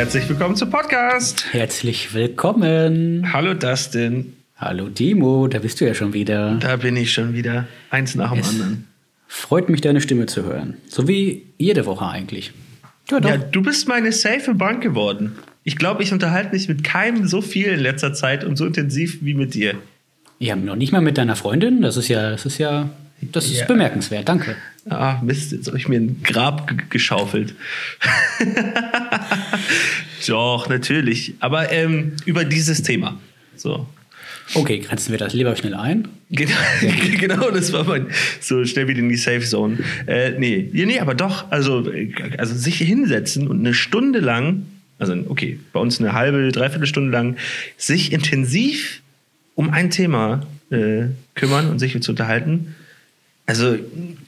Herzlich willkommen zum Podcast. Herzlich willkommen. Hallo Dustin. Hallo Timo, da bist du ja schon wieder. Da bin ich schon wieder. Eins nach dem Es anderen. Freut mich, deine Stimme zu hören. So wie jede Woche eigentlich. Ja, doch. Ja, du bist meine safe Bank geworden. Ich glaube, ich unterhalte mich mit keinem so viel in letzter Zeit und so intensiv wie mit dir. Ja, noch nicht mal mit deiner Freundin. Das ist ja, das ist ja, das ist Ja. bemerkenswert. Danke. Ah, Mist, jetzt habe ich mir ein Grab geschaufelt. Doch, natürlich. Aber ähm, über dieses Thema. So. Okay, grenzen wir das lieber schnell ein. Genau, genau, das war mein. So schnell wieder in die Safe Zone. Äh, nee, ja, nee, aber doch. Also, also sich hinsetzen und eine Stunde lang, also okay, bei uns eine halbe, dreiviertel Stunde lang, sich intensiv um ein Thema äh, kümmern und sich zu unterhalten. Also,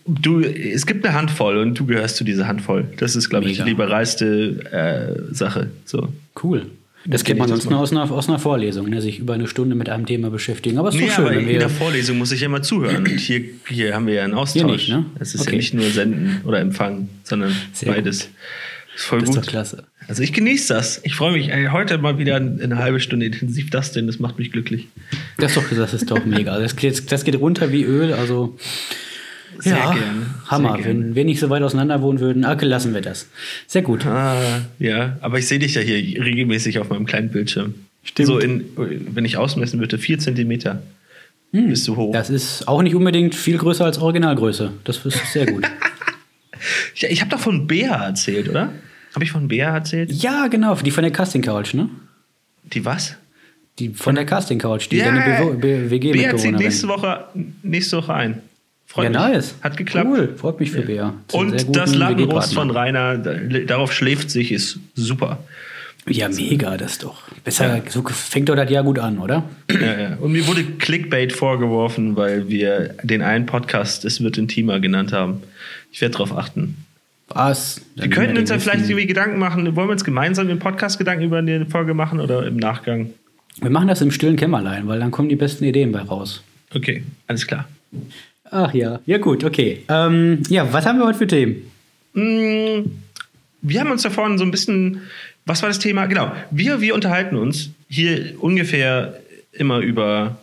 du, es gibt eine Handvoll und du gehörst zu dieser Handvoll. Das ist, glaube ich, die liberalste äh, Sache. So. Cool. Das Kenn kennt man sonst nur aus einer, aus einer Vorlesung, ne? sich über eine Stunde mit einem Thema beschäftigen. Aber es ist Nee, schön, aber in der Vorlesung muss ich ja immer zuhören. Und hier, hier haben wir ja einen Austausch. Hier nicht, ne? Es ist Okay. ja nicht nur Senden oder Empfangen, sondern Sehr beides. gut. Ist voll das ist gut. doch klasse. Also ich genieße das. Ich freue mich ey, heute mal wieder eine halbe Stunde intensiv das denn. Das macht mich glücklich. Das, ist doch, das ist doch mega. Das geht, das geht runter wie Öl. Also, Sehr ja, gerne. Hammer. Sehr gerne. Wenn wir nicht so weit auseinander wohnen würden, okay, lassen wir das. Sehr gut. Ah, ja, aber ich sehe dich ja hier regelmäßig auf meinem kleinen Bildschirm. Stimmt. So in, wenn ich ausmessen würde, vier Zentimeter bist du hoch. Hm. Das ist auch nicht unbedingt viel größer als Originalgröße. Das ist sehr gut. Ja, ich habe doch von Bea erzählt, oder? Habe ich von Bea erzählt? ja, genau. Die von der Casting Couch, ne? Die was? Die von der Casting Couch, die deine BW Bea zieht WG-Mitbewohnerin. nächste Woche, nächste Woche ein. Freut Ja, mich. nice. Hat geklappt. Cool, freut mich für Bea. Sehr Und das Lattenrost von Rainer, da- darauf schläft sich, ist super. Ja, mega, das doch. Besser, so fängt doch das Jahr gut an, oder? Ja, ja. Und mir wurde Clickbait vorgeworfen, weil wir den einen Podcast Es wird intimer genannt haben. Ich werde darauf achten. Was? Wir könnten uns ja vielleicht irgendwie Gedanken machen. Wollen wir uns gemeinsam den Podcast Gedanken über eine Folge machen oder im Nachgang? Wir machen das im stillen Kämmerlein, weil dann kommen die besten Ideen bei raus. Okay, alles klar. Ach ja, ja gut, okay. Ähm, ja, was haben wir heute für Themen? Mm, Wir haben uns da vorhin so ein bisschen, was war das Thema? Genau, wir, wir unterhalten uns hier ungefähr immer über,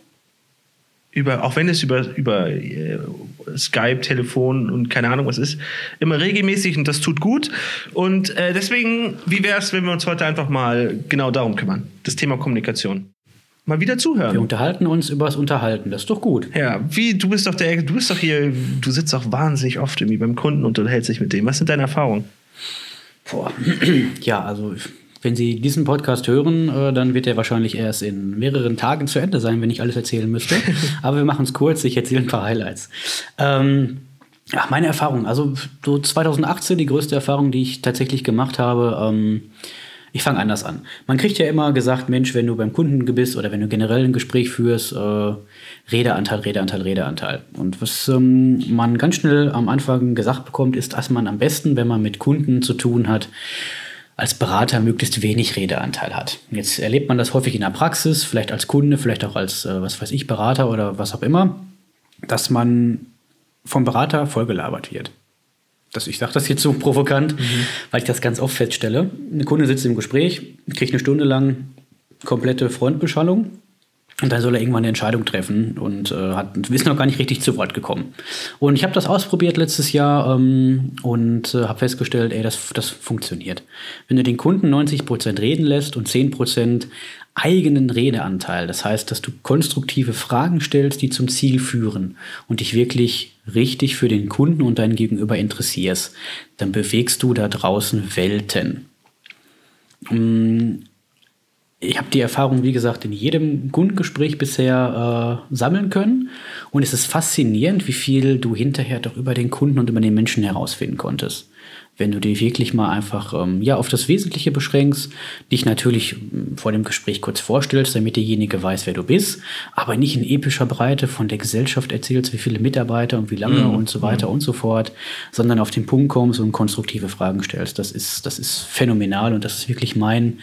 über auch wenn es über, über äh, Skype, Telefon und keine Ahnung was ist, immer regelmäßig und das tut gut. Und äh, deswegen, wie wäre es, wenn wir uns heute einfach mal genau darum kümmern? Das Thema Kommunikation. Mal wieder Wir zuhören. unterhalten uns über das Unterhalten. Das ist doch gut. Ja, wie, du bist doch der, du bist doch hier, du sitzt auch wahnsinnig oft irgendwie beim Kunden und unterhältst dich mit dem. Was sind deine Erfahrungen? Boah. Ja, also wenn Sie diesen Podcast hören, äh, dann wird er wahrscheinlich erst in mehreren Tagen zu Ende sein, wenn ich alles erzählen müsste. Aber wir machen es kurz. Ich erzähle ein paar Highlights. Ähm, ja, meine Erfahrung. Also so 2018 die größte Erfahrung, die ich tatsächlich gemacht habe. Ähm, ich fange anders an. Man kriegt ja immer gesagt, Mensch, wenn du beim Kunden bist oder wenn du generell ein Gespräch führst, äh, Redeanteil, Redeanteil, Redeanteil. Und was ähm, man ganz schnell am Anfang gesagt bekommt, ist, dass man am besten, wenn man mit Kunden zu tun hat, als Berater möglichst wenig Redeanteil hat. Jetzt erlebt man das häufig in der Praxis, vielleicht als Kunde, vielleicht auch als, äh, was weiß ich, Berater oder was auch immer, dass man vom Berater vollgelabert wird. Das, ich sage das jetzt so provokant, weil ich das ganz oft feststelle. Ein Kunde sitzt im Gespräch, kriegt eine Stunde lang komplette Frontbeschallung und dann soll er irgendwann eine Entscheidung treffen und äh, hat, ist noch gar nicht richtig zu Wort gekommen. Und ich habe das ausprobiert letztes Jahr ähm, und äh, habe festgestellt, ey, das, das funktioniert. Wenn du den Kunden 90% reden lässt und 10% eigenen Redeanteil, das heißt, dass du konstruktive Fragen stellst, die zum Ziel führen und dich wirklich richtig für den Kunden und dein Gegenüber interessierst, dann bewegst du da draußen Welten. Mm, ich habe die Erfahrung, wie gesagt, in jedem Kundengespräch bisher äh, sammeln können. Und es ist faszinierend, wie viel du hinterher doch über den Kunden und über den Menschen herausfinden konntest. Wenn du dir wirklich mal einfach ähm, ja, auf das Wesentliche beschränkst, dich natürlich ähm, vor dem Gespräch kurz vorstellst, damit derjenige weiß, wer du bist, aber nicht in epischer Breite von der Gesellschaft erzählst, wie viele Mitarbeiter und wie lange und so weiter und so fort, sondern auf den Punkt kommst und konstruktive Fragen stellst. Das ist, das ist phänomenal und das ist wirklich mein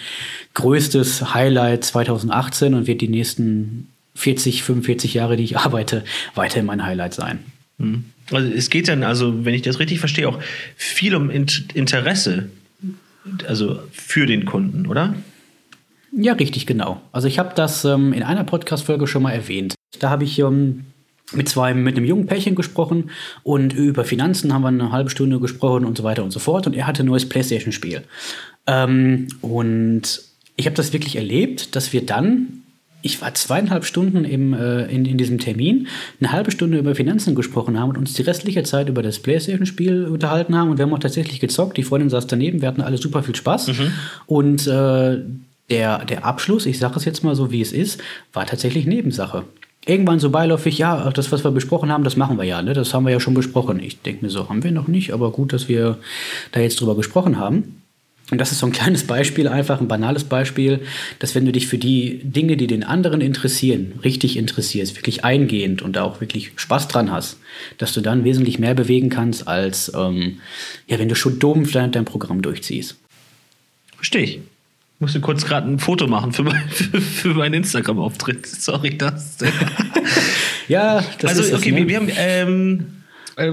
größtes Highlight 2018 und wird die nächsten 40, 45 Jahre, die ich arbeite, weiterhin mein Highlight sein. Also es geht dann, also wenn ich das richtig verstehe, auch viel um Int Interesse also für den Kunden, oder? Ja, richtig, genau. Also ich habe das ähm, in einer Podcast-Folge schon mal erwähnt. Da habe ich ähm, mit zwei, mit einem jungen Pärchen gesprochen und über Finanzen haben wir eine halbe Stunde gesprochen und so weiter und so fort. Und er hatte ein neues Playstation-Spiel. Ähm, und ich habe das wirklich erlebt, dass wir dann ich war zweieinhalb Stunden im, äh, in, in diesem Termin, eine halbe Stunde über Finanzen gesprochen haben und uns die restliche Zeit über das Playstation-Spiel unterhalten haben und wir haben auch tatsächlich gezockt. Die Freundin saß daneben, wir hatten alle super viel Spaß. Mhm. Und äh, der, der Abschluss, ich sage es jetzt mal so, wie es ist, war tatsächlich Nebensache. Irgendwann so beiläufig, ja, das, was wir besprochen haben, das machen wir ja, ne? das haben wir ja schon besprochen. Ich denke mir so, haben wir noch nicht, aber gut, dass wir da jetzt drüber gesprochen haben. Und das ist so ein kleines Beispiel, einfach ein banales Beispiel, dass wenn du dich für die Dinge, die den anderen interessieren, richtig interessierst, wirklich eingehend und da auch wirklich Spaß dran hast, dass du dann wesentlich mehr bewegen kannst, als ähm, ja, wenn du schon dumm dein, dein Programm durchziehst. Verstehe ich. Ich musste kurz gerade ein Foto machen für, mein, für, für meinen Instagram-Auftritt. Sorry, das. ja, das also, ist okay, ne? wir haben. Ähm äh,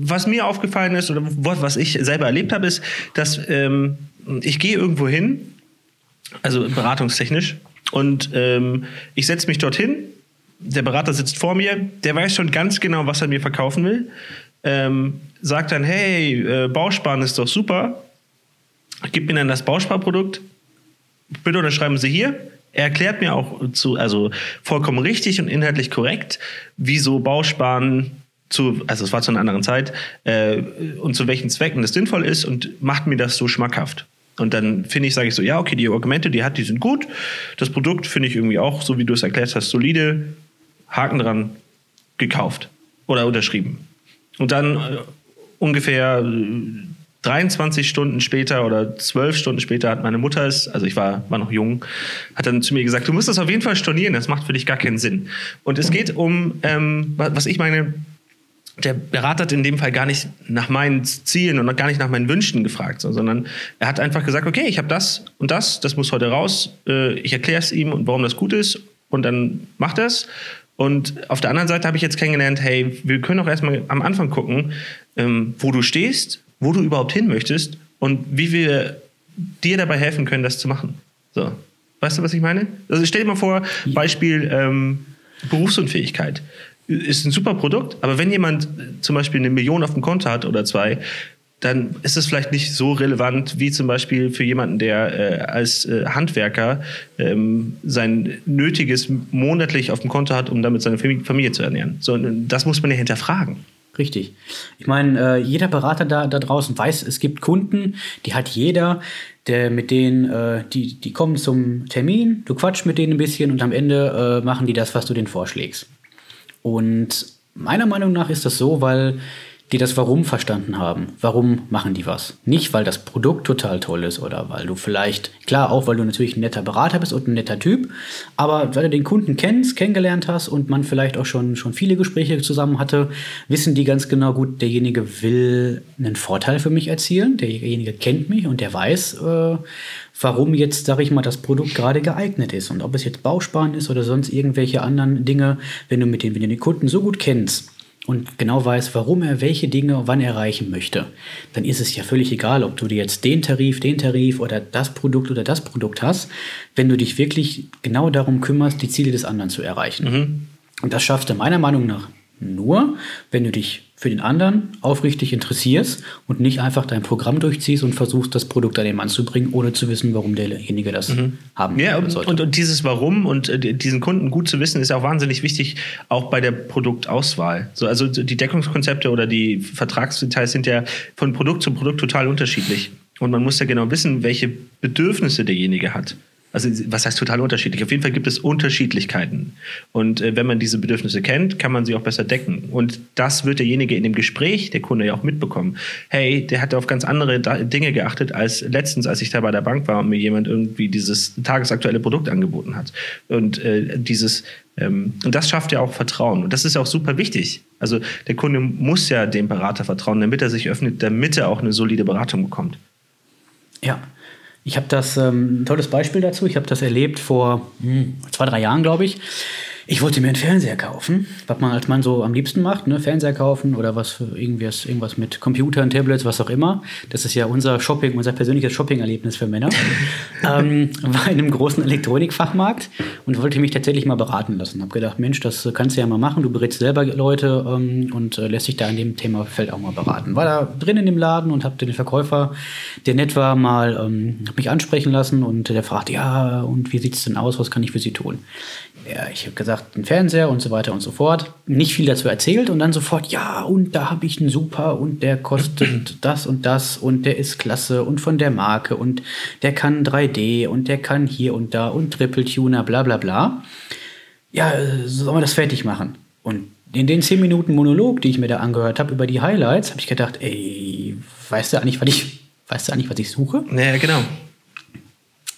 was mir aufgefallen ist oder was ich selber erlebt habe, ist, dass ähm, ich gehe irgendwo hin, also beratungstechnisch, und ähm, ich setze mich dorthin. Der Berater sitzt vor mir, der weiß schon ganz genau, was er mir verkaufen will. Ähm, sagt dann, hey, äh, Bausparen ist doch super. Gib mir dann das Bausparprodukt. Bitte unterschreiben Sie hier. Er erklärt mir auch zu, also vollkommen richtig und inhaltlich korrekt, wieso Bausparen zu, also es war zu einer anderen Zeit, äh, und zu welchen Zwecken das sinnvoll ist und macht mir das so schmackhaft. Und dann finde ich, sage ich so, ja, okay, die Argumente, die hat, die sind gut. Das Produkt finde ich irgendwie auch, so wie du es erklärt hast, solide. Haken dran, gekauft oder unterschrieben. Und dann äh, ungefähr 23 Stunden später oder 12 Stunden später hat meine Mutter es, also ich war, war noch jung, hat dann zu mir gesagt, du musst das auf jeden Fall stornieren, das macht für dich gar keinen Sinn. Und es geht um, ähm, was ich meine, der Berater hat in dem Fall gar nicht nach meinen Zielen und gar nicht nach meinen Wünschen gefragt, sondern er hat einfach gesagt, okay, ich habe das und das, das muss heute raus, äh, ich erkläre es ihm und warum das gut ist und dann macht er es. Und auf der anderen Seite habe ich jetzt kennengelernt, hey, wir können auch erstmal am Anfang gucken, ähm, wo du stehst, wo du überhaupt hin möchtest und wie wir dir dabei helfen können, das zu machen. So. Weißt du, was ich meine? Also stell dir mal vor, Beispiel ähm, Berufsunfähigkeit ist ein super Produkt, aber wenn jemand zum Beispiel eine Million auf dem Konto hat oder zwei, dann ist es vielleicht nicht so relevant wie zum Beispiel für jemanden, der äh, als äh, Handwerker ähm, sein Nötiges monatlich auf dem Konto hat, um damit seine Familie zu ernähren. So, das muss man ja hinterfragen. Richtig. Ich meine, äh, jeder Berater da, da draußen weiß, es gibt Kunden, die hat jeder, der mit denen, äh, die, die kommen zum Termin, du quatschst mit denen ein bisschen und am Ende äh, machen die das, was du denen vorschlägst. Und meiner Meinung nach ist das so, weil die das Warum verstanden haben. Warum machen die was? Nicht, weil das Produkt total toll ist oder weil du vielleicht, klar, auch weil du natürlich ein netter Berater bist und ein netter Typ, aber weil du den Kunden kennst, kennengelernt hast und man vielleicht auch schon, schon viele Gespräche zusammen hatte, wissen die ganz genau gut, derjenige will einen Vorteil für mich erzielen, derjenige kennt mich und der weiß, äh, warum jetzt, sage ich mal, das Produkt gerade geeignet ist. Und ob es jetzt Bausparen ist oder sonst irgendwelche anderen Dinge, wenn du mit den, wenn du den Kunden so gut kennst und genau weiß, warum er welche Dinge wann erreichen möchte, dann ist es ja völlig egal, ob du dir jetzt den Tarif, den Tarif oder das Produkt oder das Produkt hast, wenn du dich wirklich genau darum kümmerst, die Ziele des anderen zu erreichen. Mhm. Und das schaffst du meiner Meinung nach nur, wenn du dich für den anderen aufrichtig interessierst und nicht einfach dein Programm durchziehst und versuchst, das Produkt an den Mann zu bringen, ohne zu wissen, warum derjenige das mhm. haben ja, sollte. Und, und dieses Warum und äh, diesen Kunden gut zu wissen, ist auch wahnsinnig wichtig, auch bei der Produktauswahl. So, also die Deckungskonzepte oder die Vertragsdetails sind ja von Produkt zu Produkt total unterschiedlich. Und man muss ja genau wissen, welche Bedürfnisse derjenige hat. Also was heißt total unterschiedlich? Auf jeden Fall gibt es Unterschiedlichkeiten. Und äh, wenn man diese Bedürfnisse kennt, kann man sie auch besser decken. Und das wird derjenige in dem Gespräch, der Kunde ja auch mitbekommen. Hey, der hat auf ganz andere Dinge geachtet als letztens, als ich da bei der Bank war und mir jemand irgendwie dieses tagesaktuelle Produkt angeboten hat. Und äh, dieses ähm, und das schafft ja auch Vertrauen. Und das ist auch super wichtig. Also der Kunde muss ja dem Berater vertrauen, damit er sich öffnet, damit er auch eine solide Beratung bekommt. Ja, ich habe das, ähm, ein tolles Beispiel dazu, ich habe das erlebt vor hm, zwei, drei Jahren, glaube ich. Ich wollte mir einen Fernseher kaufen, was man als Mann so am liebsten macht, ne? Fernseher kaufen oder was für irgendwas, irgendwas mit Computern, Tablets, was auch immer. Das ist ja unser Shopping, unser persönliches Shopping-Erlebnis für Männer. ähm, war in einem großen Elektronikfachmarkt und wollte mich tatsächlich mal beraten lassen. Hab gedacht, Mensch, das kannst du ja mal machen. Du berätst selber Leute ähm, und äh, lässt dich da in dem Themafeld auch mal beraten. War da drin in dem Laden und hab den Verkäufer, der nett war, mal ähm, mich ansprechen lassen und der fragte, ja, und wie sieht's denn aus? Was kann ich für Sie tun? ja, ich habe gesagt, ein Fernseher und so weiter und so fort. Nicht viel dazu erzählt und dann sofort, ja, und da habe ich einen super und der kostet das und das und der ist klasse und von der Marke und der kann 3D und der kann hier und da und Triple Tuner, bla bla bla. Ja, sollen wir das fertig machen? Und in den 10 Minuten Monolog, die ich mir da angehört habe über die Highlights, habe ich gedacht, ey, weißt du eigentlich, was ich, weißt du eigentlich, was ich suche? Naja, genau.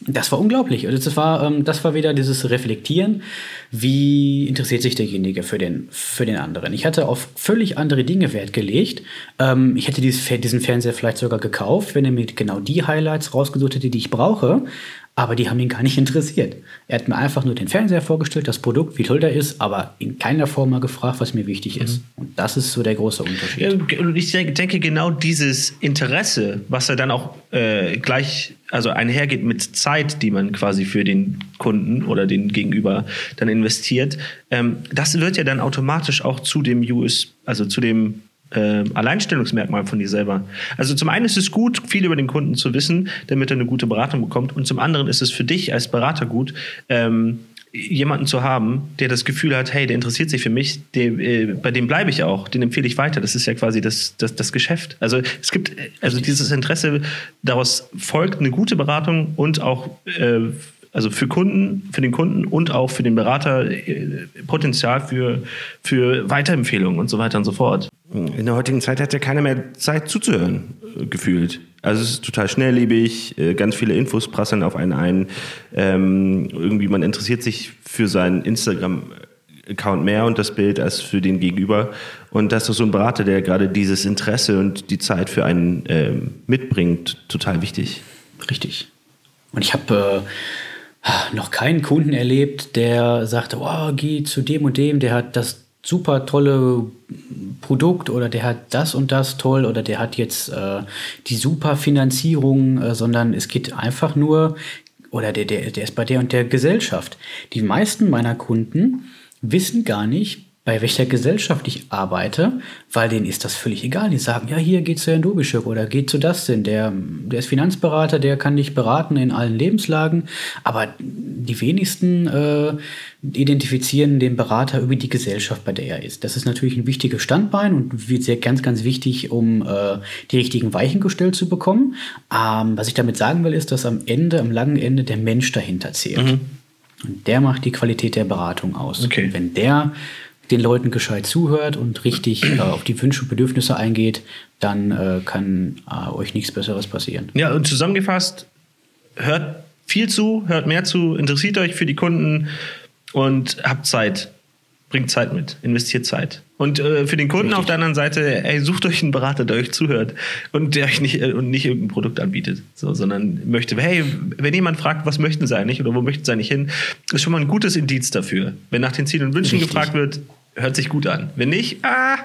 Das war unglaublich. Also das war, ähm, das war wieder dieses Reflektieren, wie interessiert sich derjenige für den, für den anderen. Ich hatte auf völlig andere Dinge Wert gelegt. Ähm, ich hätte dieses, diesen Fernseher vielleicht sogar gekauft, wenn er mir genau die Highlights rausgesucht hätte, die ich brauche. Aber die haben ihn gar nicht interessiert. Er hat mir einfach nur den Fernseher vorgestellt, das Produkt, wie toll der ist, aber in keiner Form mal gefragt, was mir wichtig ist. Mhm. Und das ist so der große Unterschied. Ja, ich denke, genau dieses Interesse, was er dann auch äh, gleich, also einhergeht mit Zeit, die man quasi für den Kunden oder den Gegenüber dann investiert, ähm, das wird ja dann automatisch auch zu dem US, also zu dem äh, Alleinstellungsmerkmal von dir selber. Also zum einen ist es gut, viel über den Kunden zu wissen, damit er eine gute Beratung bekommt. Und zum anderen ist es für dich als Berater gut, ähm, jemanden zu haben, der das Gefühl hat, hey, der interessiert sich für mich, der, äh, bei dem bleibe ich auch, den empfehle ich weiter. Das ist ja quasi das, das, das Geschäft. Also es gibt, also dieses Interesse, daraus folgt eine gute Beratung und auch äh, also für Kunden, für den Kunden und auch für den Berater äh, Potenzial für, für Weiterempfehlungen und so weiter und so fort. In der heutigen Zeit hat ja keiner mehr Zeit zuzuhören, äh, gefühlt. Also es ist total schnelllebig, äh, ganz viele Infos prasseln auf einen ein. Ähm, irgendwie man interessiert sich für seinen Instagram-Account mehr und das Bild als für den Gegenüber. Und das ist so ein Berater, der gerade dieses Interesse und die Zeit für einen ähm, mitbringt, total wichtig. Richtig. Und ich habe äh noch keinen Kunden erlebt, der sagte, oh, geh zu dem und dem, der hat das super tolle Produkt oder der hat das und das toll oder der hat jetzt äh, die super Finanzierung, äh, sondern es geht einfach nur, oder der, der, der ist bei der und der Gesellschaft. Die meisten meiner Kunden wissen gar nicht, bei welcher Gesellschaft ich arbeite, weil denen ist das völlig egal. Die sagen, ja, hier geht zu Herrn Dobischek oder geht zu das denn. Der, der ist Finanzberater, der kann dich beraten in allen Lebenslagen. Aber die wenigsten äh, identifizieren den Berater über die Gesellschaft, bei der er ist. Das ist natürlich ein wichtiges Standbein und wird sehr ganz, ganz wichtig, um äh, die richtigen Weichen gestellt zu bekommen. Ähm, was ich damit sagen will, ist, dass am Ende, am langen Ende der Mensch dahinter zählt. Mhm. Und der macht die Qualität der Beratung aus. Okay. wenn der den Leuten gescheit zuhört und richtig äh, auf die Wünsche und Bedürfnisse eingeht, dann äh, kann äh, euch nichts Besseres passieren. Ja, und zusammengefasst, hört viel zu, hört mehr zu, interessiert euch für die Kunden und habt Zeit. Bringt Zeit mit, investiert Zeit. Und äh, für den Kunden Richtig. auf der anderen Seite, ey, sucht euch einen Berater, der euch zuhört und der euch nicht äh, und nicht irgendein Produkt anbietet, so, sondern möchte, hey, wenn jemand fragt, was möchten sie eigentlich oder wo möchten sie eigentlich hin, ist schon mal ein gutes Indiz dafür. Wenn nach den Zielen und Wünschen Richtig. gefragt wird, hört sich gut an. Wenn nicht, ah,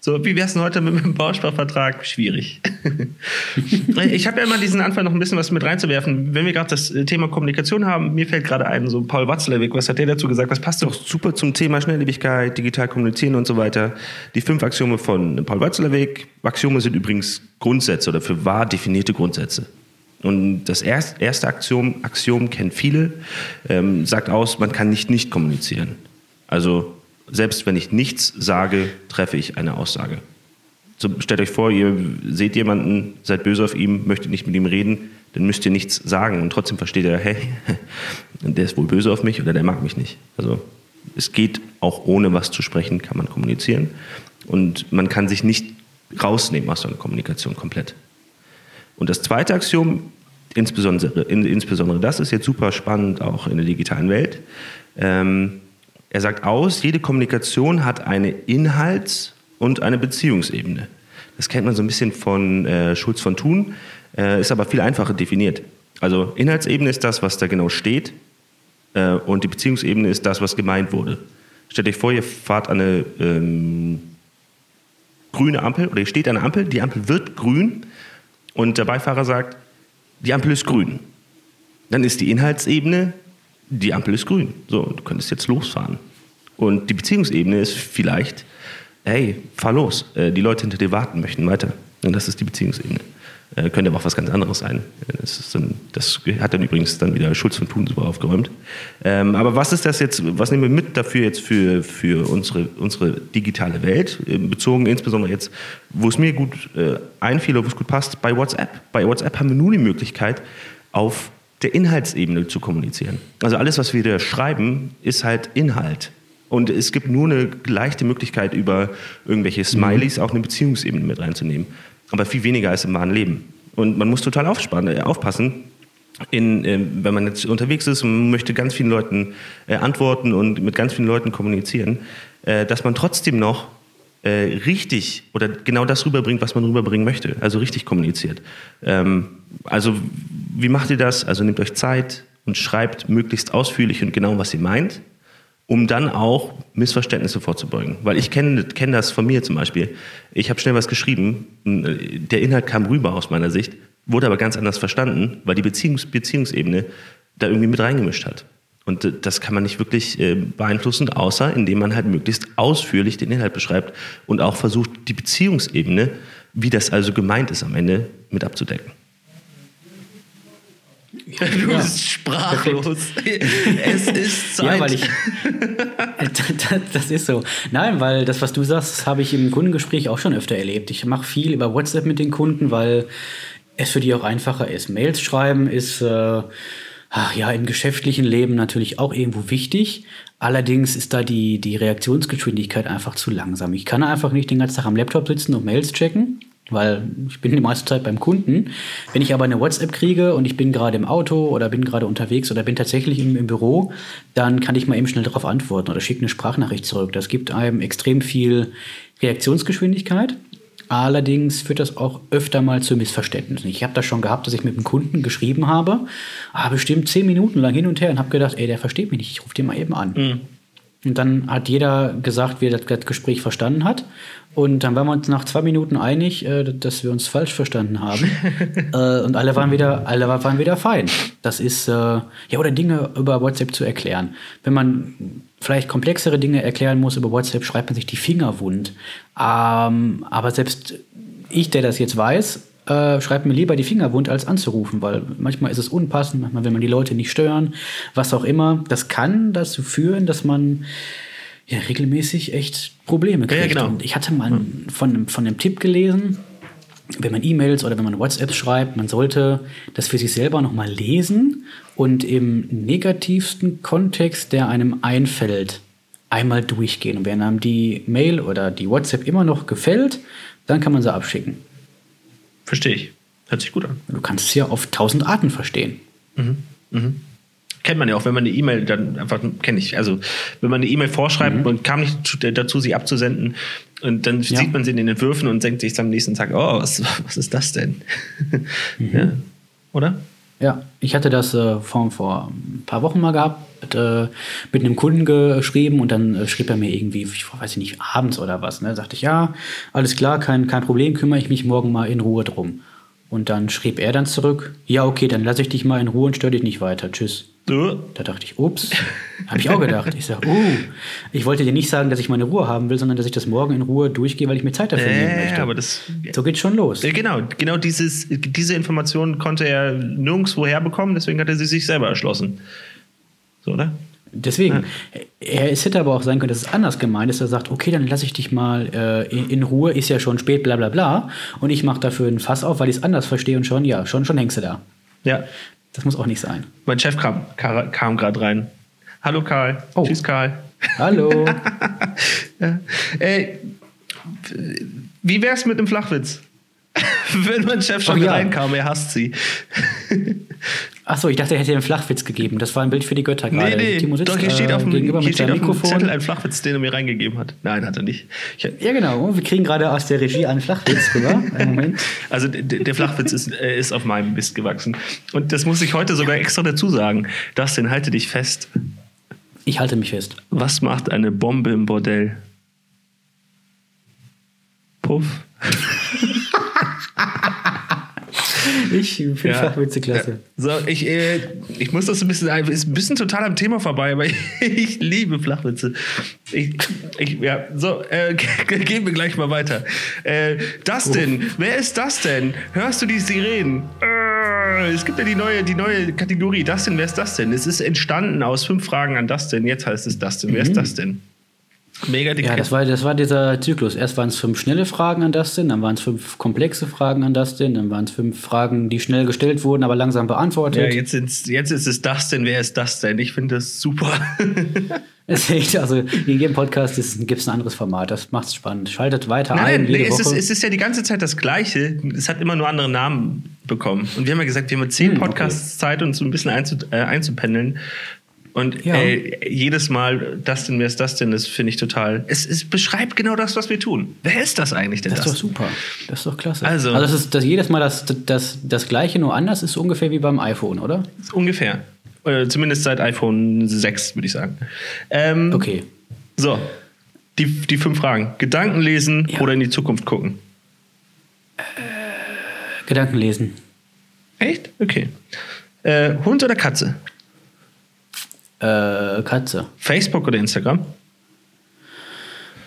so, wie wär's denn heute mit dem Bausparvertrag? Schwierig. ich habe ja immer diesen Anfang noch ein bisschen was mit reinzuwerfen. Wenn wir gerade das Thema Kommunikation haben, mir fällt gerade ein, so Paul Watzlawick, was hat der dazu gesagt? Das passt doch super zum Thema Schnelllebigkeit, digital kommunizieren und so weiter. Die fünf Axiome von Paul Watzlawick. Axiome sind übrigens Grundsätze oder für wahr definierte Grundsätze. Und das erste Axiom, Axiom kennen viele, ähm, sagt aus, man kann nicht nicht kommunizieren. Also selbst wenn ich nichts sage, treffe ich eine Aussage. So, stellt euch vor, ihr seht jemanden, seid böse auf ihm, möchtet nicht mit ihm reden, dann müsst ihr nichts sagen und trotzdem versteht er, hey, der ist wohl böse auf mich oder der mag mich nicht. Also es geht auch ohne was zu sprechen, kann man kommunizieren und man kann sich nicht rausnehmen aus einer Kommunikation komplett. Und das zweite Axiom, insbesondere, insbesondere das ist jetzt super spannend auch in der digitalen Welt, ähm, er sagt aus, jede Kommunikation hat eine Inhalts- und eine Beziehungsebene. Das kennt man so ein bisschen von äh, Schulz von Thun, äh, ist aber viel einfacher definiert. Also Inhaltsebene ist das, was da genau steht. Äh, und die Beziehungsebene ist das, was gemeint wurde. Stellt euch vor, ihr fahrt eine ähm, grüne Ampel oder ihr steht an einer Ampel, die Ampel wird grün und der Beifahrer sagt, die Ampel ist grün. Dann ist die Inhaltsebene, die Ampel ist grün. So, du könntest jetzt losfahren. Und die Beziehungsebene ist vielleicht, hey, fahr los. Äh, die Leute hinter dir warten, möchten weiter. Und das ist die Beziehungsebene. Äh, könnte aber auch was ganz anderes sein. Das, dann, das, hat dann übrigens dann wieder Schulz von Thun super aufgeräumt. Ähm, aber was ist das jetzt, was nehmen wir mit dafür jetzt für, für unsere, unsere digitale Welt, äh, bezogen insbesondere jetzt, wo es mir gut äh, einfiel wo es gut passt, bei WhatsApp. Bei WhatsApp haben wir nun die Möglichkeit, auf der Inhaltsebene zu kommunizieren. Also alles, was wir da schreiben, ist halt Inhalt. Und es gibt nur eine leichte Möglichkeit, über irgendwelche Smileys auch eine Beziehungsebene mit reinzunehmen aber viel weniger als im wahren Leben. Und man muss total äh, aufpassen, in, äh, wenn man jetzt unterwegs ist und möchte ganz vielen Leuten äh, antworten und mit ganz vielen Leuten kommunizieren, äh, dass man trotzdem noch äh, richtig oder genau das rüberbringt, was man rüberbringen möchte, also richtig kommuniziert. Ähm, also wie macht ihr das? Also nehmt euch Zeit und schreibt möglichst ausführlich und genau, was ihr meint um dann auch Missverständnisse vorzubeugen. Weil ich kenne kenn das von mir zum Beispiel. Ich habe schnell was geschrieben, der Inhalt kam rüber aus meiner Sicht, wurde aber ganz anders verstanden, weil die Beziehungs Beziehungsebene da irgendwie mit reingemischt hat. Und das kann man nicht wirklich äh, beeinflussen, außer indem man halt möglichst ausführlich den Inhalt beschreibt und auch versucht, die Beziehungsebene, wie das also gemeint ist am Ende, mit abzudecken. Ja, du ja. bist sprachlos. es ist Zeit. Ja, weil ich. das ist so. Nein, weil das, was du sagst, habe ich im Kundengespräch auch schon öfter erlebt. Ich mache viel über WhatsApp mit den Kunden, weil es für die auch einfacher ist. Mails schreiben ist. Äh, ach ja, im geschäftlichen Leben natürlich auch irgendwo wichtig. Allerdings ist da die, die Reaktionsgeschwindigkeit einfach zu langsam. Ich kann einfach nicht den ganzen Tag am Laptop sitzen und Mails checken weil ich bin die meiste Zeit beim Kunden. Wenn ich aber eine WhatsApp kriege und ich bin gerade im Auto oder bin gerade unterwegs oder bin tatsächlich im, im, Büro, dann kann ich mal eben schnell darauf antworten oder schicke eine Sprachnachricht zurück. Das gibt einem extrem viel Reaktionsgeschwindigkeit. Allerdings führt das auch öfter mal zu Missverständnissen. Ich habe das schon gehabt, dass ich mit einem Kunden geschrieben habe, ah, bestimmt zehn Minuten lang hin und her und habe gedacht, ey, der versteht mich nicht, ich rufe den mal eben an. Mhm. Und dann hat jeder gesagt, wie er das Gespräch verstanden hat. Und dann waren wir uns nach zwei Minuten einig, äh, dass wir uns falsch verstanden haben. Äh, und alle waren wieder, alle waren wieder fein. Das ist, äh, ja, oder Dinge über WhatsApp zu erklären. Wenn man vielleicht komplexere Dinge erklären muss über WhatsApp, schreibt man sich die Finger wund. Ähm, aber selbst ich, der das jetzt weiß, äh, schreibt mir lieber die Finger wund, als anzurufen, weil manchmal ist es unpassend, manchmal will man die Leute nicht stören, was auch immer. Das kann dazu führen, dass man ja regelmäßig echt Probleme kriegt. Ja, genau. Und ich hatte mal von, von einem Tipp gelesen, wenn man E-Mails oder wenn man WhatsApp schreibt, man sollte das für sich selber nochmal lesen und im negativsten Kontext, der einem einfällt, einmal durchgehen. Und wenn einem die Mail oder die WhatsApp immer noch gefällt, dann kann man sie abschicken. Verstehe ich. Hört sich gut an. Du kannst es ja auf tausend Arten verstehen. Mhm. Mhm kennt man ja auch, wenn man eine E-Mail dann einfach, kenne ich, also wenn man eine E-Mail vorschreibt mhm. und kam nicht dazu, sie abzusenden und dann ja. sieht man sie in den Entwürfen und denkt sich am nächsten Tag, oh, was, was ist das denn? Mhm. Ja. Oder? Ja, ich hatte das äh, vor, vor ein paar Wochen mal gehabt, äh, mit einem Kunden geschrieben und dann äh, schrieb er mir irgendwie, ich weiß nicht, abends oder was, ne? Sagte ich, ja, alles klar, kein, kein Problem, kümmere ich mich morgen mal in Ruhe drum. Und dann schrieb er dann zurück, ja, okay, dann lasse ich dich mal in Ruhe und störe dich nicht weiter. Tschüss. Du? Da dachte ich, ups, habe ich auch gedacht. Ich sage, uh, ich wollte dir nicht sagen, dass ich meine Ruhe haben will, sondern dass ich das morgen in Ruhe durchgehe, weil ich mir Zeit dafür äh, nehmen möchte. Aber das, so geht schon los. Genau, genau dieses, diese Information konnte er nirgendwo herbekommen, deswegen hat er sie sich selber erschlossen. So, oder? Deswegen, ja. es hätte aber auch sein können, dass es anders gemeint ist. Er sagt, okay, dann lasse ich dich mal äh, in, in, Ruhe, ist ja schon spät, bla bla bla. Und ich mache dafür ein Fass auf, weil ich es anders verstehe und schon, ja, schon, schon hängst du da. Ja. Das muss auch nicht sein. Mein Chef kam, kam gerade rein. Hallo Karl. Oh. Tschüss Karl. Hallo. ja. Ey, wie wär's mit einem Flachwitz? Wenn mein Chef schon oh, ja. reinkam, er hasst sie. Achso, ich dachte, er hätte dir einen Flachwitz gegeben. Das war ein Bild für die Götter gerade. Nee, nee, Timo sitzt, doch, hier steht äh, auf dem, gegenüber hier mit steht auf Mikrofon. Zettel ein Flachwitz, den er mir reingegeben hat. Nein, hat er nicht. Ich, Ja, genau. Wir kriegen gerade aus der Regie einen Flachwitz rüber. Einen Moment. also der Flachwitz ist, äh, ist auf meinem Mist gewachsen. Und das muss ich heute sogar extra dazu sagen. Dustin, halte dich fest. Ich halte mich fest. Was macht eine Bombe im Bordell? Puff. Ich finde Flachwitze klasse. So, ich, äh, ich muss das ein bisschen, ist ein bisschen total am Thema vorbei, aber ich, ich liebe Flachwitze. Ich, ich, ja, so, äh, gehen wir gleich mal weiter. Äh, Dustin, wer ist das denn? Hörst du die Sirenen? Äh, es gibt ja die neue, die neue Kategorie. Dustin, wer ist das denn? Es ist entstanden aus fünf Fragen an Dustin. Jetzt heißt es Dustin. Wer ist das denn? Mega dick. Ja, das war, das war dieser Zyklus. Erst waren es fünf schnelle Fragen an Dustin, dann waren es fünf komplexe Fragen an Dustin, dann waren es fünf Fragen, die schnell gestellt wurden, aber langsam ja, beantwortet. jetzt, sind's, jetzt ist es Dustin. Wer ist das denn? Ich finde das super. Es ist, also in jedem Podcast gibt es ein anderes Format. Das macht es spannend. Schaltet weiter Nein, ein. nein, nee, es, ist, es ist ja die ganze Zeit das Gleiche. Es hat immer nur andere Namen bekommen. Und wir haben ja gesagt, wir haben zehn Hm, okay. Podcasts Zeit, uns so ein bisschen einzu, äh, einzupendeln. Und Ja. ey, jedes Mal, das denn, wer ist das denn, das finde ich total. Es, es beschreibt genau das, was wir tun. Wer ist das eigentlich denn? Das ist doch Dustin? super. Das ist doch klasse. Also- also das ist das jedes Mal das, das, das gleiche, nur anders ist ungefähr wie beim iPhone, oder? Ungefähr. Äh, zumindest seit iPhone 6, würde ich sagen. Ähm, Okay. So, die, die fünf Fragen. Gedanken lesen Ja. oder in die Zukunft gucken. Gedanken lesen. Echt? Okay. Äh, Hund oder Katze? Äh, Katze. Facebook oder Instagram?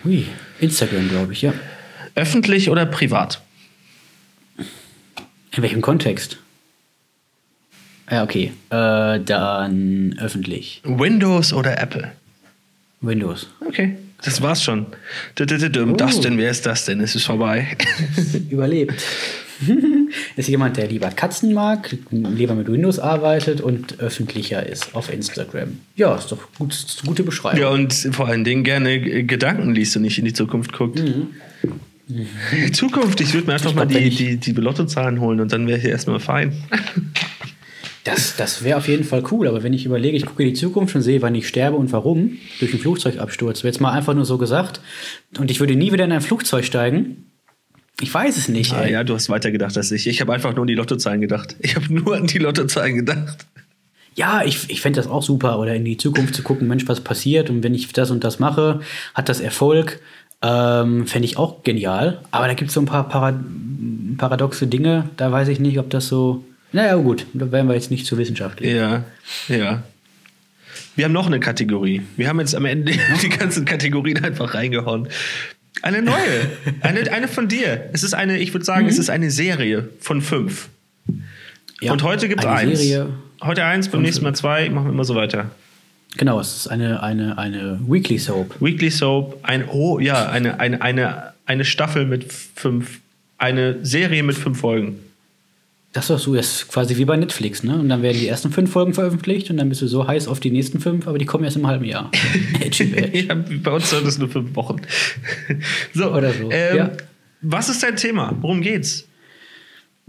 Ui. Instagram, glaube ich, ja. Öffentlich oder privat? In welchem Kontext? Ja, okay. Äh, dann öffentlich. Windows oder Apple? Windows. Okay. Das war's schon. Das denn, wer ist das denn? Es ist vorbei. Überlebt. ist jemand, der lieber Katzen mag, lieber mit Windows arbeitet und öffentlicher ist auf Instagram. Ja, ist doch gut, ist eine gute Beschreibung. ja, und vor allen Dingen gerne Gedanken liest und nicht in die Zukunft guckt. Zukunft, ich würde mir einfach Ich mal glaub, die, die, die Lottozahlen holen und dann wäre ich erstmal fein. Das, das wäre auf jeden Fall cool, aber wenn ich überlege, ich gucke in die Zukunft und sehe, wann ich sterbe und warum, durch einen Flugzeugabsturz, jetzt mal einfach nur so gesagt, und ich würde nie wieder in ein Flugzeug steigen, ich weiß es nicht. Ah, ey. ja, du hast weiter gedacht als ich. Ich habe einfach nur an die Lottozahlen gedacht. Ich habe nur an die Lottozahlen gedacht. Ja, ich, ich fände das auch super, oder in die Zukunft zu gucken, Mensch, was passiert und wenn ich das und das mache, hat das Erfolg. Ähm, Fände ich auch genial. Aber da gibt es so ein paar Para paradoxe Dinge, da weiß ich nicht, ob das so. Naja, gut, da wären wir jetzt nicht zu wissenschaftlich. Ja, ja. Wir haben noch eine Kategorie. Wir haben jetzt am Ende die ganzen Kategorien einfach reingehauen. Eine neue. Eine, eine von dir. Es ist eine, ich würde sagen, es ist eine Serie von fünf. Ja, Und heute gibt es eins. Serie. Heute eins, beim nächsten Mal zwei, machen wir immer so weiter. Genau, es ist eine, eine, eine Weekly Soap. Weekly Soap, ein, oh ja, eine, eine, eine, eine Staffel mit fünf, eine Serie mit fünf Folgen. Das ist doch so, das ist quasi wie bei Netflix, ne? Und dann werden die ersten fünf Folgen veröffentlicht und dann bist du so heiß auf die nächsten fünf, aber die kommen erst im halben Jahr. Ja, bei uns sind es nur fünf Wochen. so, Oder so, Ähm, ja. Was ist dein Thema? Worum geht's?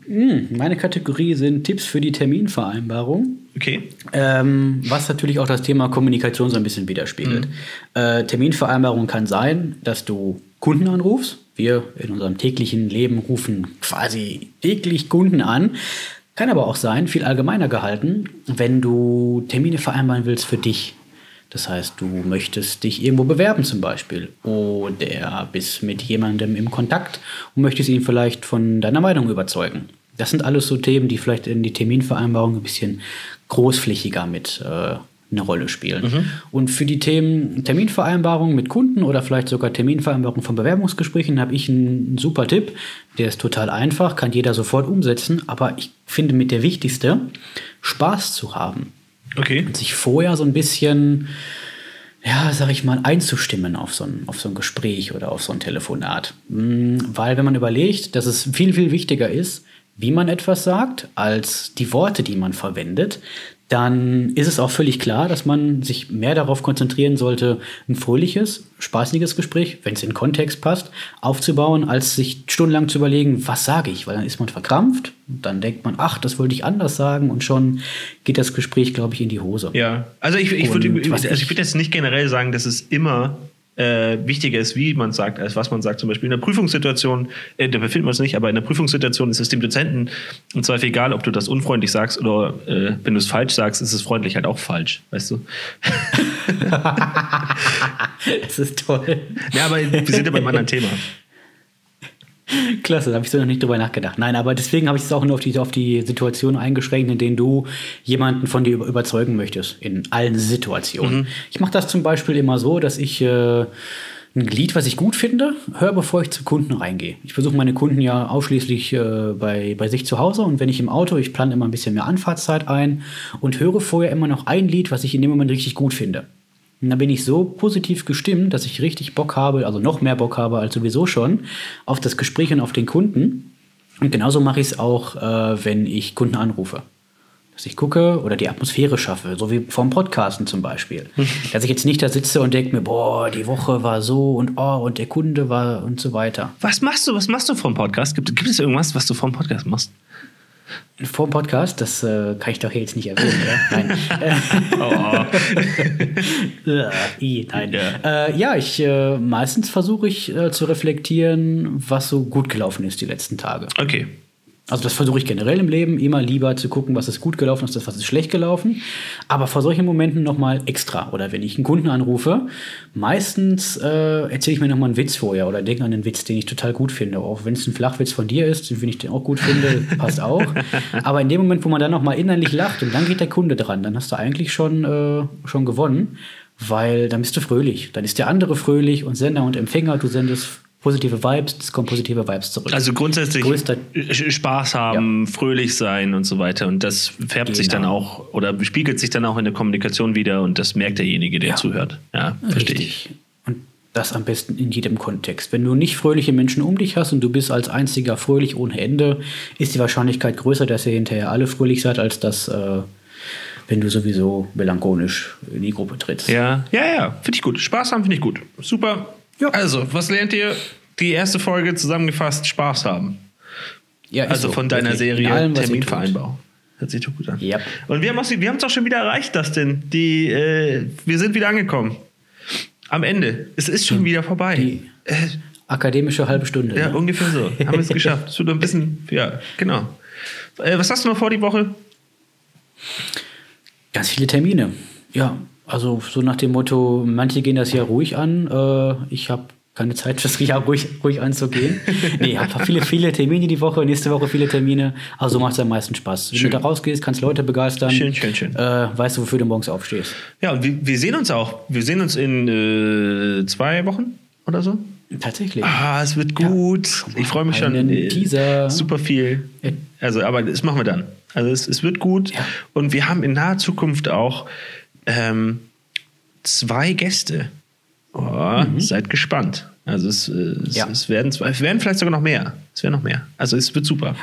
Hm, meine Kategorie sind Tipps für die Terminvereinbarung. Okay. Ähm, was natürlich auch das Thema Kommunikation so ein bisschen widerspiegelt. Äh, Terminvereinbarung kann sein, dass du Kunden anrufst. Wir in unserem täglichen Leben rufen quasi täglich Kunden an. Kann aber auch sein, viel allgemeiner gehalten, wenn du Termine vereinbaren willst für dich. Das heißt, du möchtest dich irgendwo bewerben zum Beispiel oder bist mit jemandem im Kontakt und möchtest ihn vielleicht von deiner Meinung überzeugen. Das sind alles so Themen, die vielleicht in die Terminvereinbarung ein bisschen großflächiger mit äh, eine Rolle spielen. Und für die Themen Terminvereinbarung mit Kunden oder vielleicht sogar Terminvereinbarung von Bewerbungsgesprächen habe ich einen super Tipp. Der ist total einfach, kann jeder sofort umsetzen, aber ich finde mit der wichtigste, Spaß zu haben Okay. sich vorher so ein bisschen, ja, sag ich mal, einzustimmen auf so ein, auf so ein Gespräch oder auf so ein Telefonat. Mm, Weil wenn man überlegt, dass es viel, viel wichtiger ist, wie man etwas sagt, als die Worte, die man verwendet, dann ist es auch völlig klar, dass man sich mehr darauf konzentrieren sollte, ein fröhliches, spaßiges Gespräch, wenn es in den Kontext passt, aufzubauen, als sich stundenlang zu überlegen, was sage ich, weil dann ist man verkrampft, dann denkt man, ach, das wollte ich anders sagen und schon geht das Gespräch, glaube ich, in die Hose. Ja, also ich, ich würde also ich würd jetzt nicht generell sagen, dass es immer äh, wichtiger ist, wie man sagt, als was man sagt. Zum Beispiel in der Prüfungssituation, äh, da befinden wir uns nicht, aber in der Prüfungssituation ist es dem Dozenten im Zweifel egal, ob du das unfreundlich sagst oder äh, wenn du es falsch sagst, ist es freundlich halt auch falsch, weißt du? Das ist toll. Ja, aber wir sind ja beim anderen Thema. Klasse, da habe ich so noch nicht drüber nachgedacht. Nein, aber deswegen habe ich es auch nur auf die, auf die Situation eingeschränkt, in denen du jemanden von dir über- überzeugen möchtest. In allen Situationen. Ich mache das zum Beispiel immer so, dass ich äh, ein Lied, was ich gut finde, höre, bevor ich zu Kunden reingehe. Ich versuche meine Kunden ja ausschließlich äh, bei, bei sich zu Hause und wenn ich im Auto, ich plane immer ein bisschen mehr Anfahrtszeit ein und höre vorher immer noch ein Lied, was ich in dem Moment richtig gut finde. Und dann bin ich so positiv gestimmt, dass ich richtig Bock habe, also noch mehr Bock habe als sowieso schon, auf das Gespräch und auf den Kunden. Und genauso mache ich es auch, äh, wenn ich Kunden anrufe. Dass ich gucke oder die Atmosphäre schaffe, so wie vom Podcasten zum Beispiel. Dass ich jetzt nicht da sitze und denke mir, boah, die Woche war so und oh, und der Kunde war und so weiter. Was machst du? Was machst du vom Podcast? Gibt, gibt es irgendwas, was du vom Podcast machst? Vor dem Podcast, das äh, kann ich doch hier jetzt nicht erwähnen? Nein. Äh, i, nein. Ja. Äh, ja, ich äh, meistens versuche ich äh, zu reflektieren, was so gut gelaufen ist die letzten Tage. Okay. Also das versuche ich generell im Leben, immer lieber zu gucken, was ist gut gelaufen ist, was ist schlecht gelaufen. Aber vor solchen Momenten nochmal extra. Oder wenn ich einen Kunden anrufe, meistens äh, erzähle ich mir nochmal einen Witz vorher oder denke an einen Witz, den ich total gut finde. Auch wenn es ein Flachwitz von dir ist, den ich den auch gut finde, passt auch. Aber in dem Moment, wo man dann nochmal innerlich lacht und dann geht der Kunde dran, dann hast du eigentlich schon, äh, schon gewonnen. Weil dann bist du fröhlich. Dann ist der andere fröhlich und Sender und Empfänger, du sendest positive Vibes, es kommen positive Vibes zurück. Also grundsätzlich Größter- Spaß haben, fröhlich sein und so weiter. Und das färbt sich dann Genau. auch oder spiegelt sich dann auch in der Kommunikation wieder und das merkt derjenige, der Ja. zuhört. Ja, verstehe ich. Und das am besten in jedem Kontext. Wenn du nicht fröhliche Menschen um dich hast und du bist als einziger fröhlich ohne Ende, ist die Wahrscheinlichkeit größer, dass ihr hinterher alle fröhlich seid, als dass, äh, wenn du sowieso melancholisch in die Gruppe trittst. Ja, ja, ja, finde ich gut. Spaß haben finde ich gut. Super. Ja. Also, was lernt ihr? Die erste Folge zusammengefasst: Spaß haben. Ja, Also so. von deiner. In Serie allem, Terminvereinbarung. Hört sich doch gut an. Yep. Und wir haben es wir auch schon wieder erreicht, Dustin. Die, äh, wir sind wieder angekommen. Am Ende. Es ist schon wieder vorbei. Hm. Die- äh. Akademische halbe Stunde. ja, ne? ungefähr so. Haben wir es geschafft. Es wird ein bisschen, ja, genau. Äh, was hast du noch vor die Woche? Ganz viele Termine. Ja, also so nach dem Motto, manche gehen das ja ruhig an. Äh, ich habe keine Zeit, das Jahr ruhig, ruhig anzugehen. nee, ich habe viele, viele Termine die Woche, nächste Woche viele Termine. Also so macht es am meisten Spaß. Wenn Schön. du da rausgehst, kannst Leute begeistern. Schön, schön, schön. Äh, weißt du, wofür du morgens aufstehst. Ja, und wir, wir sehen uns auch. Wir sehen uns in äh, zwei Wochen oder so. Tatsächlich. Ah, es wird gut. ich freue mich schon. einen äh, Teaser. Super viel. Ja. Also, aber das machen wir dann. Also es, es wird gut. Ja. Und wir haben in naher Zukunft auch ähm, zwei Gäste. Oh, Seid gespannt. Also es, äh, es, Mhm. Ja. es, werden zwei, es werden vielleicht sogar noch mehr. Es werden noch mehr. Also es wird super.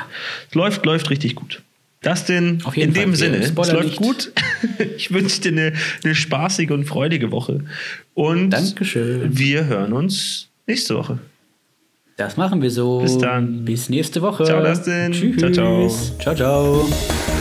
Es läuft, läuft richtig gut. Das denn Auf jeden in dem Fall. Sinne, es läuft nicht. gut. Ich wünsche dir eine, eine spaßige und freudige Woche. Und Dankeschön. wir hören uns nächste Woche. Das machen wir so. Bis dann. Bis nächste Woche. Ciao, Dustin. Tschüss. Ciao, ciao. Ciao, ciao.